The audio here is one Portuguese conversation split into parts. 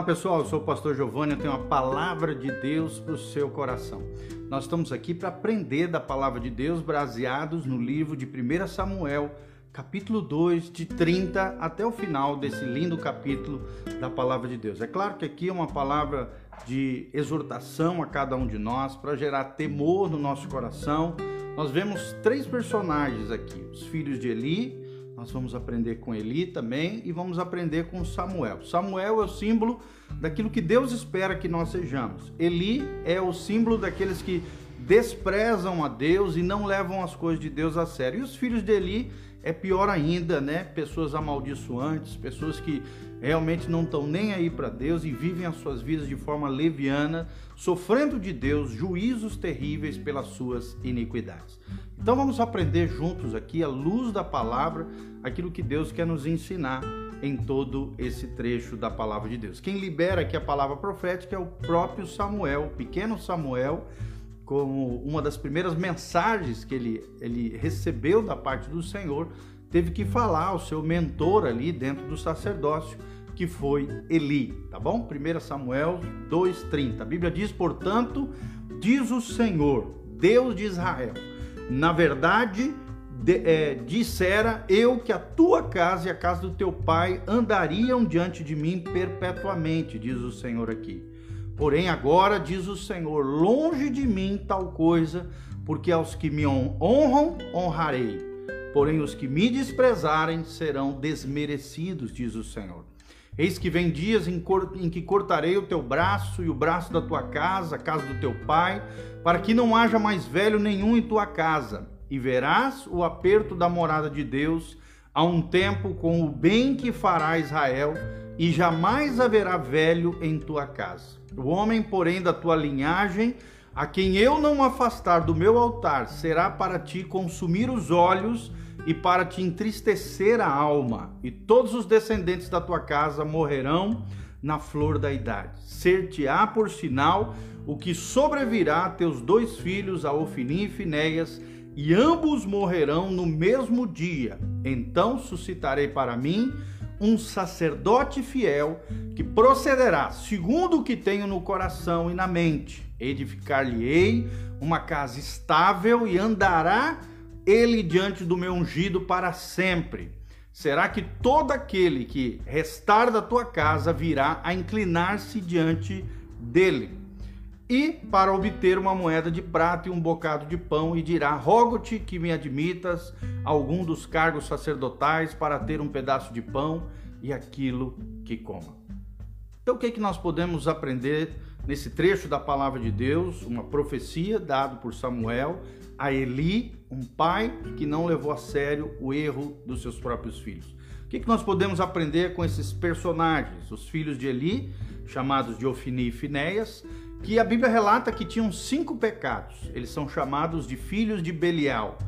Olá pessoal, eu sou o pastor Giovanni, eu tenho uma palavra de Deus para o seu coração. Nós estamos aqui para aprender da palavra de Deus baseados no livro de 1 Samuel, capítulo 2, de 30 até o final desse lindo capítulo da palavra de Deus. É claro que aqui é uma palavra de exortação a cada um de nós para gerar temor no nosso coração. Nós vemos três personagens aqui: os filhos de Eli, nós vamos aprender com Eli também e vamos aprender com Samuel. Samuel é o símbolo daquilo que Deus espera que nós sejamos. Eli é o símbolo daqueles que desprezam a Deus e não levam as coisas de Deus a sério. E os filhos de Eli é pior ainda, né? Pessoas amaldiçoantes, pessoas que realmente não estão nem aí para Deus e vivem as suas vidas de forma leviana, sofrendo de Deus juízos terríveis pelas suas iniquidades. Então vamos aprender juntos aqui, à luz da palavra, aquilo que Deus quer nos ensinar em todo esse trecho da palavra de Deus. Quem libera aqui a palavra profética é o próprio Samuel, o pequeno Samuel, como uma das primeiras mensagens que ele, ele recebeu da parte do Senhor, teve que falar ao seu mentor ali dentro do sacerdócio, que foi Eli, tá bom? 1 Samuel 2,30. A Bíblia diz, portanto, diz o Senhor, Deus de Israel na verdade, de, é, dissera eu que a tua casa e a casa do teu pai andariam diante de mim perpetuamente, diz o Senhor aqui. Porém, agora diz o Senhor: longe de mim tal coisa, porque aos que me honram, honrarei. Porém, os que me desprezarem serão desmerecidos, diz o Senhor. Eis que vem dias em, que cortarei o teu braço e o braço da tua casa, a casa do teu pai, para que não haja mais velho nenhum em tua casa, e verás o aperto da morada de Deus a um tempo com o bem que fará Israel, e jamais haverá velho em tua casa. O homem, porém, da tua linhagem, a quem eu não afastar do meu altar, será para ti consumir os olhos e para te entristecer a alma, e todos os descendentes da tua casa morrerão na flor da idade. Ser-te-á por sinal o que sobrevirá a teus dois filhos, a Ofini e Finéias, e ambos morrerão no mesmo dia. Então suscitarei para mim um sacerdote fiel que procederá segundo o que tenho no coração e na mente. Edificar-lhe-ei uma casa estável e andará ele diante do meu ungido para sempre. Será que todo aquele que restar da tua casa virá a inclinar-se diante dele? E para obter uma moeda de prata e um bocado de pão, e dirá: Rogo-te que me admitas algum dos cargos sacerdotais para ter um pedaço de pão e aquilo que coma. Então, o que, é que nós podemos aprender nesse trecho da palavra de Deus? Uma profecia dada por Samuel a Eli, um pai que não levou a sério o erro dos seus próprios filhos. O que, que nós podemos aprender com esses personagens? Os filhos de Eli, chamados de Ofini e Finéias, que a Bíblia relata que tinham cinco pecados. Eles são chamados de filhos de Belial.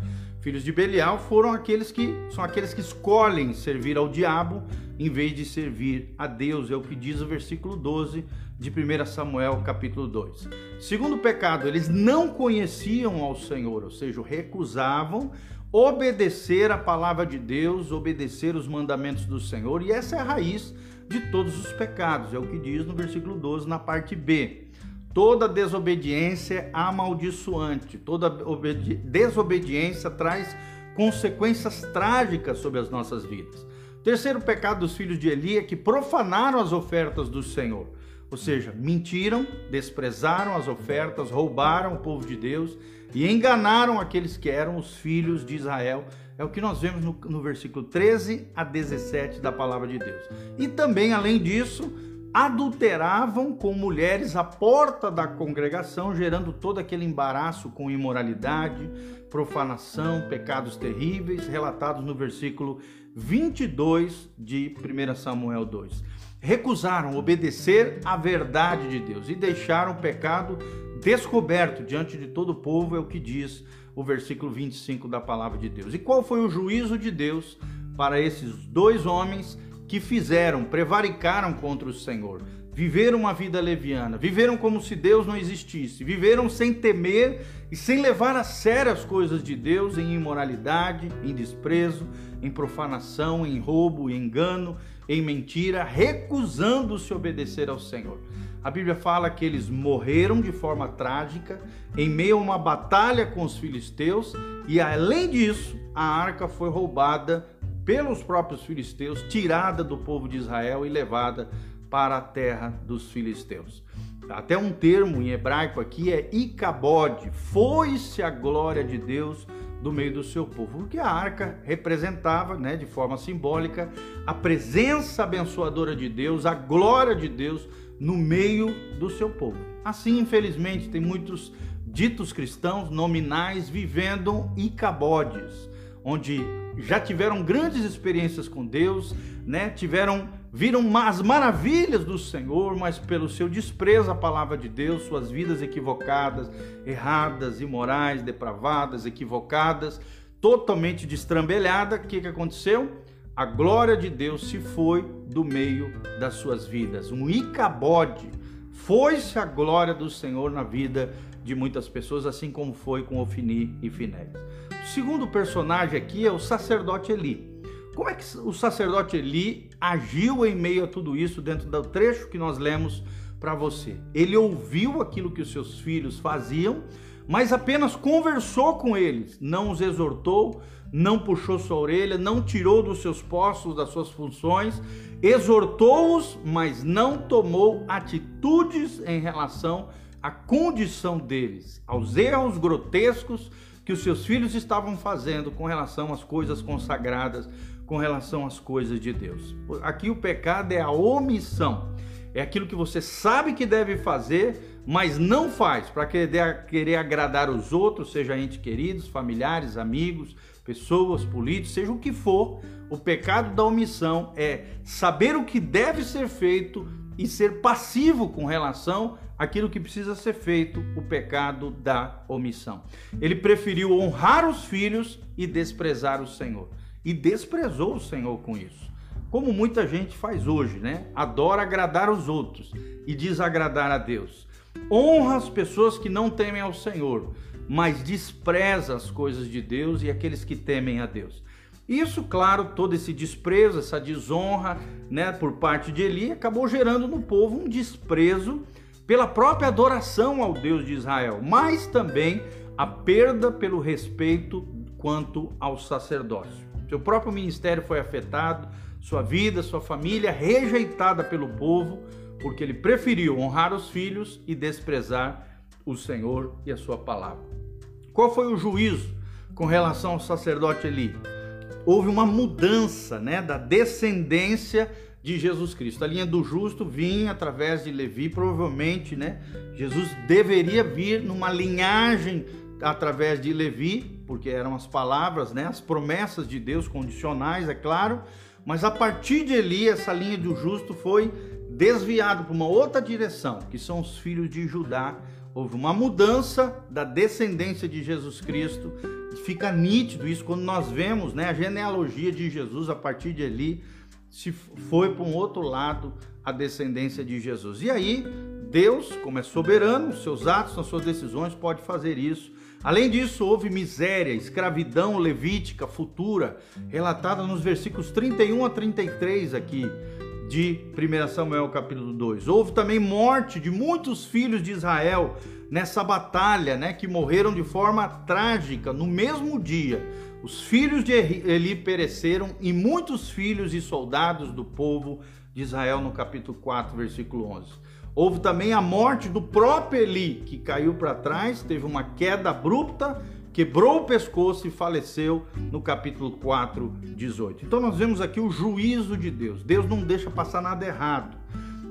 Filhos de Belial foram aqueles que são aqueles que escolhem servir ao diabo em vez de servir a Deus, é o que diz o versículo 12 de 1 Samuel, capítulo 2. Segundo pecado, eles não conheciam ao Senhor, ou seja, recusavam obedecer a palavra de Deus, obedecer os mandamentos do Senhor, e essa é a raiz de todos os pecados, é o que diz no versículo 12, na parte B. Toda desobediência é amaldiçoante, toda desobediência traz consequências trágicas sobre as nossas vidas. Terceiro pecado dos filhos de Eli é que profanaram as ofertas do Senhor. Ou seja, mentiram, desprezaram as ofertas, roubaram o povo de Deus e enganaram aqueles que eram os filhos de Israel. É o que nós vemos no, no versículo 13 a 17 da palavra de Deus. E também, além disso, adulteravam com mulheres à porta da congregação, gerando todo aquele embaraço com imoralidade, profanação, pecados terríveis, relatados no versículo 22 de 1 Samuel 2. Recusaram obedecer à verdade de Deus e deixaram o pecado descoberto diante de todo o povo, é o que diz o versículo 25 da palavra de Deus. E qual foi o juízo de Deus para esses dois homens que fizeram, prevaricaram contra o Senhor, viveram uma vida leviana, viveram como se Deus não existisse, viveram sem temer e sem levar a sério as coisas de Deus em imoralidade, em desprezo, em profanação, em roubo, em engano, em mentira, recusando-se obedecer ao Senhor. A Bíblia fala que eles morreram de forma trágica em meio a uma batalha com os filisteus e além disso, a arca foi roubada pelos próprios filisteus, tirada do povo de Israel e levada para a terra dos filisteus. Até um termo em hebraico aqui é Icabode, foi-se a glória de Deus do meio do seu povo, porque a arca representava, né, de forma simbólica, a presença abençoadora de Deus, a glória de Deus no meio do seu povo. Assim, infelizmente, tem muitos ditos cristãos nominais vivendo Icabodes, onde já tiveram grandes experiências com Deus, né? Tiveram viram as maravilhas do Senhor, mas pelo seu desprezo à palavra de Deus, suas vidas equivocadas, erradas, imorais, depravadas, equivocadas, totalmente destrambelhada, o que, que aconteceu? A glória de Deus se foi do meio das suas vidas. Um icabode. Foi-se a glória do Senhor na vida de muitas pessoas, assim como foi com Ofini e Finéias. O segundo personagem aqui é o sacerdote Eli. Como é que o sacerdote Eli agiu em meio a tudo isso dentro do trecho que nós lemos para você? Ele ouviu aquilo que os seus filhos faziam, mas apenas conversou com eles, não os exortou, não puxou sua orelha, não tirou dos seus postos, das suas funções, exortou-os, mas não tomou atitudes em relação à condição deles, aos erros grotescos que os seus filhos estavam fazendo com relação às coisas consagradas com relação às coisas de Deus. Aqui o pecado é a omissão. É aquilo que você sabe que deve fazer, mas não faz para querer, querer agradar os outros, seja entes queridos, familiares, amigos, pessoas, políticos, seja o que for. O pecado da omissão é saber o que deve ser feito e ser passivo com relação àquilo que precisa ser feito, o pecado da omissão. Ele preferiu honrar os filhos e desprezar o Senhor e desprezou o Senhor com isso. Como muita gente faz hoje, né? Adora agradar os outros e desagradar a Deus. Honra as pessoas que não temem ao Senhor, mas despreza as coisas de Deus e aqueles que temem a Deus. Isso, claro, todo esse desprezo, essa desonra, né, por parte de Eli, acabou gerando no povo um desprezo pela própria adoração ao Deus de Israel, mas também a perda pelo respeito quanto ao sacerdócio. Seu próprio ministério foi afetado, sua vida, sua família rejeitada pelo povo, porque ele preferiu honrar os filhos e desprezar o Senhor e a sua palavra. Qual foi o juízo com relação ao sacerdote Eli? Houve uma mudança, né, da descendência de Jesus Cristo. A linha do justo vinha através de Levi, provavelmente, né? Jesus deveria vir numa linhagem através de Levi, porque eram as palavras, né, as promessas de Deus condicionais, é claro, mas a partir de Eli, essa linha do justo foi desviada para uma outra direção, que são os filhos de Judá. Houve uma mudança da descendência de Jesus Cristo. Fica nítido isso quando nós vemos né, a genealogia de Jesus a partir de Eli, se foi para um outro lado a descendência de Jesus. E aí, Deus, como é soberano, seus atos, nas suas decisões, pode fazer isso Além disso, houve miséria, escravidão levítica futura, relatada nos versículos 31 a 33 aqui de 1 Samuel capítulo 2. Houve também morte de muitos filhos de Israel nessa batalha, né, que morreram de forma trágica no mesmo dia. Os filhos de Eli pereceram e muitos filhos e soldados do povo de Israel no capítulo 4, versículo 11. Houve também a morte do próprio Eli, que caiu para trás, teve uma queda abrupta, quebrou o pescoço e faleceu no capítulo 4, 18. Então nós vemos aqui o juízo de Deus. Deus não deixa passar nada errado.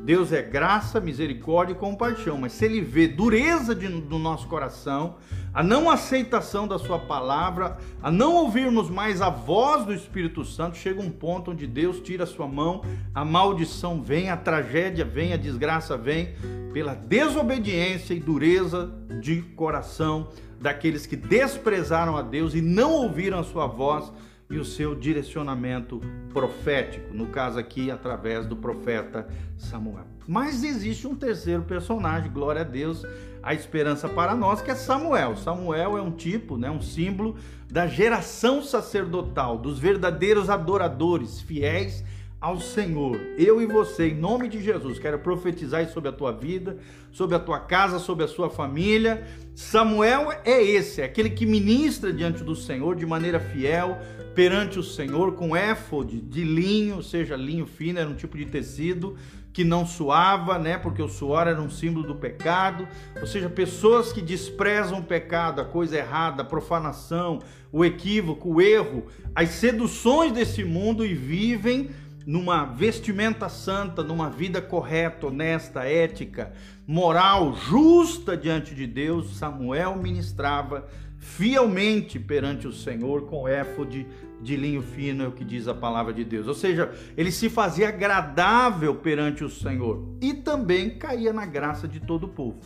Deus é graça, misericórdia e compaixão, mas se ele vê dureza de, do nosso coração, a não aceitação da sua palavra, a não ouvirmos mais a voz do Espírito Santo, chega um ponto onde Deus tira a sua mão, a maldição vem, a tragédia vem, a desgraça vem, pela desobediência e dureza de coração daqueles que desprezaram a Deus e não ouviram a sua voz e o seu direcionamento profético, no caso aqui através do profeta Samuel. Mas existe um terceiro personagem, glória a Deus, a esperança para nós, que é Samuel. Samuel é um tipo, né, um símbolo da geração sacerdotal, dos verdadeiros adoradores, fiéis ao Senhor. Eu e você, em nome de Jesus, quero profetizar sobre a tua vida, sobre a tua casa, sobre a sua família. Samuel é esse, é aquele que ministra diante do Senhor de maneira fiel, perante o Senhor, com éfode de linho, ou seja, linho fino, era um tipo de tecido que não suava, né? Porque o suor era um símbolo do pecado. Ou seja, pessoas que desprezam o pecado, a coisa errada, a profanação, o equívoco, o erro, as seduções desse mundo e vivem numa vestimenta santa, numa vida correta, honesta, ética, moral, justa diante de Deus, Samuel ministrava fielmente perante o Senhor com éfode de linho fino, é o que diz a palavra de Deus. Ou seja, ele se fazia agradável perante o Senhor e também caía na graça de todo o povo.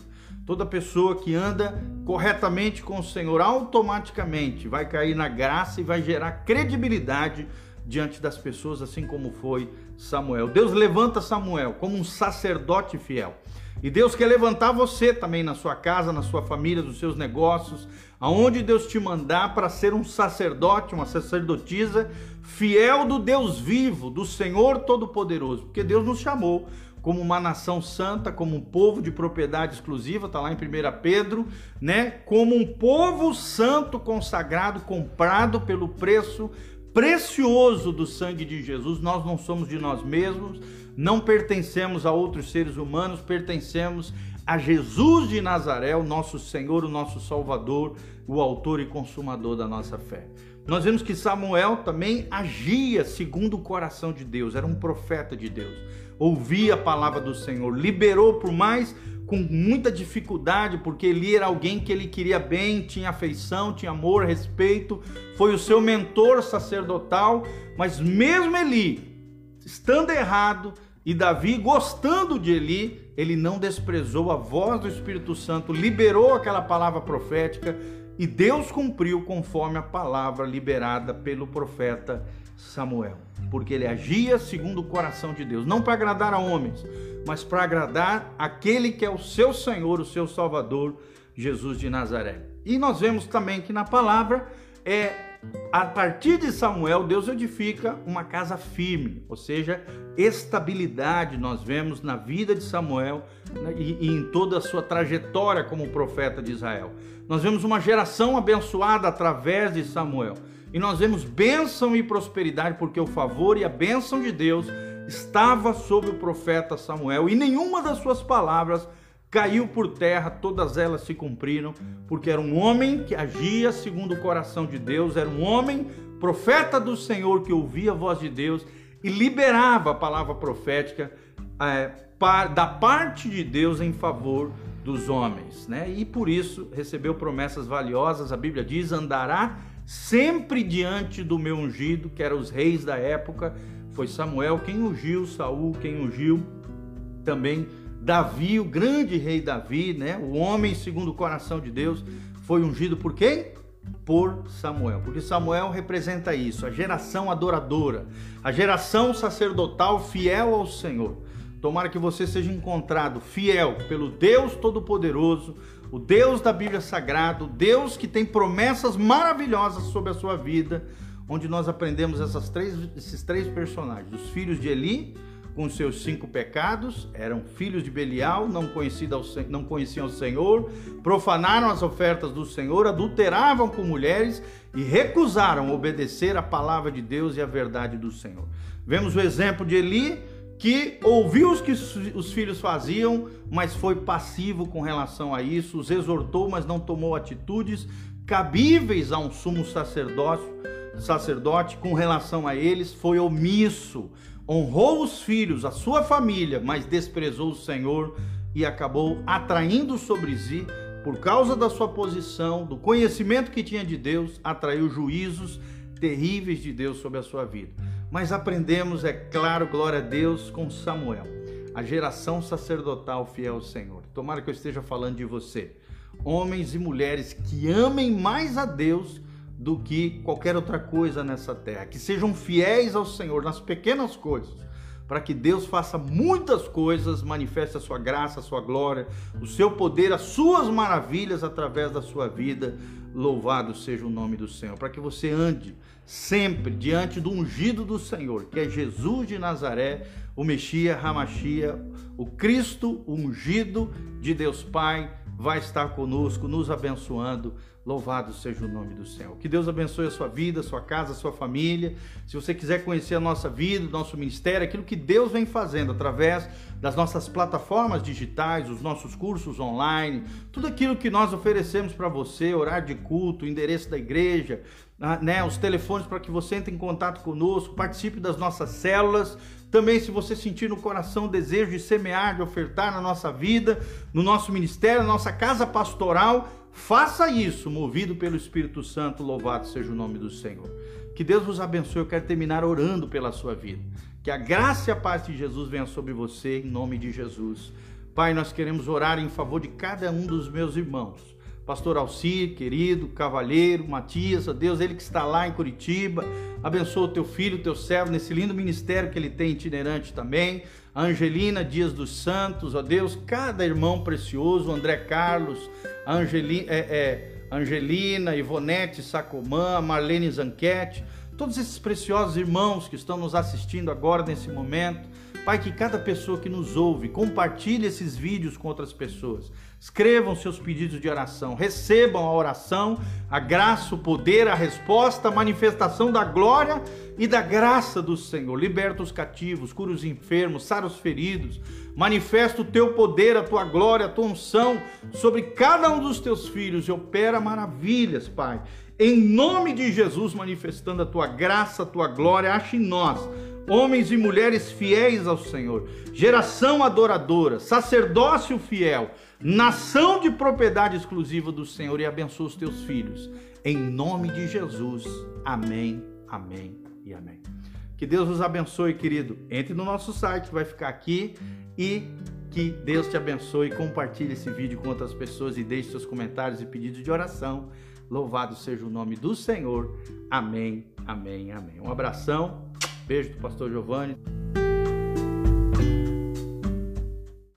Toda pessoa que anda corretamente com o Senhor automaticamente vai cair na graça e vai gerar credibilidade diante das pessoas, assim como foi Samuel. Deus levanta Samuel como um sacerdote fiel. E Deus quer levantar você também na sua casa, na sua família, nos seus negócios, aonde Deus te mandar para ser um sacerdote, uma sacerdotisa fiel do Deus vivo, do Senhor Todo-Poderoso, porque Deus nos chamou como uma nação santa, como um povo de propriedade exclusiva, está lá em 1 Pedro, né? Como um povo santo consagrado, comprado pelo preço precioso do sangue de Jesus. Nós não somos de nós mesmos, não pertencemos a outros seres humanos, pertencemos a Jesus de Nazaré, o nosso Senhor, o nosso Salvador, o autor e consumador da nossa fé. Nós vemos que Samuel também agia segundo o coração de Deus, era um profeta de Deus. Ouvia a palavra do Senhor, liberou por mais com muita dificuldade, porque Eli era alguém que ele queria bem, tinha afeição, tinha amor, respeito, foi o seu mentor sacerdotal, mas mesmo Eli, estando errado, e Davi, gostando de Eli, ele não desprezou a voz do Espírito Santo, liberou aquela palavra profética e Deus cumpriu conforme a palavra liberada pelo profeta Samuel, porque ele agia segundo o coração de Deus, não para agradar a homens, mas para agradar aquele que é o seu Senhor, o seu Salvador, Jesus de Nazaré. E nós vemos também que na palavra é a partir de Samuel, Deus edifica uma casa firme, ou seja, estabilidade nós vemos na vida de Samuel né, e, e em toda a sua trajetória como profeta de Israel. Nós vemos uma geração abençoada através de Samuel. E nós vemos bênção e prosperidade, porque o favor e a bênção de Deus estava sobre o profeta Samuel, e nenhuma das suas palavras caiu por terra, todas elas se cumpriram, porque era um homem que agia segundo o coração de Deus, era um homem profeta do Senhor que ouvia a voz de Deus e liberava a palavra profética é, da parte de Deus em favor dos homens, né? E por isso recebeu promessas valiosas. A Bíblia diz: andará sempre diante do meu ungido, que eram os reis da época. Foi Samuel quem ungiu Saul, quem ungiu também Davi, o grande rei Davi, né? O homem segundo o coração de Deus, foi ungido por quem? Por Samuel. Porque Samuel representa isso, a geração adoradora, a geração sacerdotal fiel ao Senhor. Tomara que você seja encontrado fiel pelo Deus Todo-Poderoso, o Deus da Bíblia Sagrada, o Deus que tem promessas maravilhosas sobre a sua vida, onde nós aprendemos essas três, esses três personagens: os filhos de Eli, com seus cinco pecados, eram filhos de Belial, não, não conheciam o Senhor, profanaram as ofertas do Senhor, adulteravam com mulheres e recusaram obedecer a palavra de Deus e a verdade do Senhor. Vemos o exemplo de Eli, que ouviu os que os filhos faziam, mas foi passivo com relação a isso, os exortou, mas não tomou atitudes cabíveis a um sumo sacerdote, sacerdote com relação a eles, foi omisso honrou os filhos, a sua família, mas desprezou o Senhor e acabou atraindo sobre si, por causa da sua posição, do conhecimento que tinha de Deus, atraiu juízos terríveis de Deus sobre a sua vida. Mas aprendemos, é claro, glória a Deus, com Samuel, a geração sacerdotal fiel ao Senhor. Tomara que eu esteja falando de você. Homens e mulheres que amem mais a Deus do que qualquer outra coisa nessa terra. Que sejam fiéis ao Senhor nas pequenas coisas, para que Deus faça muitas coisas, manifeste a sua graça, a sua glória, o seu poder, as suas maravilhas através da sua vida. Louvado seja o nome do Senhor, para que você ande sempre diante do ungido do Senhor, que é Jesus de Nazaré, o Messias, Ramachia, o Cristo ungido de Deus Pai, vai estar conosco, nos abençoando. Louvado seja o nome do céu. Que Deus abençoe a sua vida, a sua casa, a sua família. Se você quiser conhecer a nossa vida, o nosso ministério, aquilo que Deus vem fazendo através das nossas plataformas digitais, os nossos cursos online, tudo aquilo que nós oferecemos para você, horário de culto, endereço da igreja, né, os telefones para que você entre em contato conosco, participe das nossas células. Também, se você sentir no coração o desejo de semear, de ofertar na nossa vida, no nosso ministério, na nossa casa pastoral, faça isso, movido pelo Espírito Santo. Louvado seja o nome do Senhor. Que Deus vos abençoe. Eu quero terminar orando pela sua vida. Que a graça e a paz de Jesus venha sobre você, em nome de Jesus. Pai, nós queremos orar em favor de cada um dos meus irmãos pastor Alcir, querido, cavalheiro, Matias, ó Deus, ele que está lá em Curitiba, abençoa o teu filho, o teu servo, nesse lindo ministério que ele tem itinerante também, a Angelina Dias dos Santos, ó Deus, cada irmão precioso, André Carlos, a Angelina, é, é, Angelina Ivonete Sacomã, a Marlene Zanquete, todos esses preciosos irmãos que estão nos assistindo agora nesse momento, Pai, que cada pessoa que nos ouve compartilhe esses vídeos com outras pessoas. Escrevam seus pedidos de oração, recebam a oração, a graça, o poder, a resposta, a manifestação da glória e da graça do Senhor. Liberta os cativos, cura os enfermos, sara os feridos. Manifesta o teu poder, a tua glória, a tua unção sobre cada um dos teus filhos e opera maravilhas, Pai. Em nome de Jesus, manifestando a tua graça, a tua glória, ache em nós homens e mulheres fiéis ao Senhor, geração adoradora, sacerdócio fiel, nação de propriedade exclusiva do Senhor e abençoa os teus filhos. Em nome de Jesus. Amém, amém e amém. Que Deus nos abençoe, querido. Entre no nosso site, vai ficar aqui e que Deus te abençoe. Compartilhe esse vídeo com outras pessoas e deixe seus comentários e pedidos de oração. Louvado seja o nome do Senhor. Amém, amém, amém. Um abração. Beijo do pastor Giovanni.